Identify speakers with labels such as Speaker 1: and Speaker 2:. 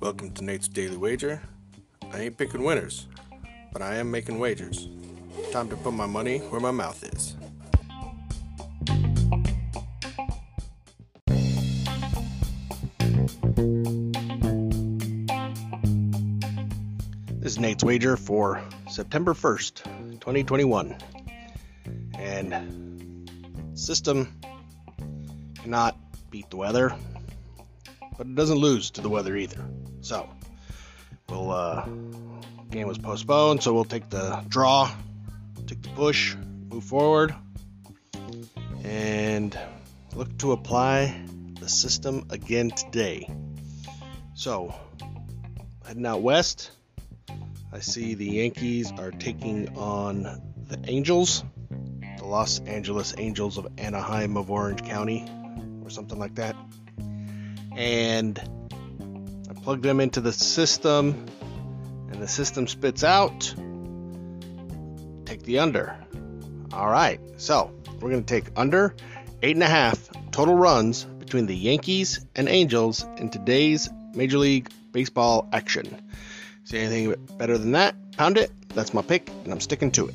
Speaker 1: Welcome to Nate's Daily Wager. I ain't picking winners, but I am making wagers. Time to put my money where my mouth is. This is Nate's Wager for September 1st, 2021. And system cannot beat the weather, but it doesn't lose to the weather either. So, we'll uh game was postponed, so we'll take the draw, take the push, move forward, and look to apply the system again today. So, heading out west, I see the Yankees are taking on the Angels, the Los Angeles Angels of Anaheim of Orange County, or something like that. And I plug them into the system, and the system spits out. Take the under. All right, so we're going to take under eight and a half total runs between the Yankees and Angels in today's Major League Baseball action. See anything better than that? Pound it. That's my pick, and I'm sticking to it.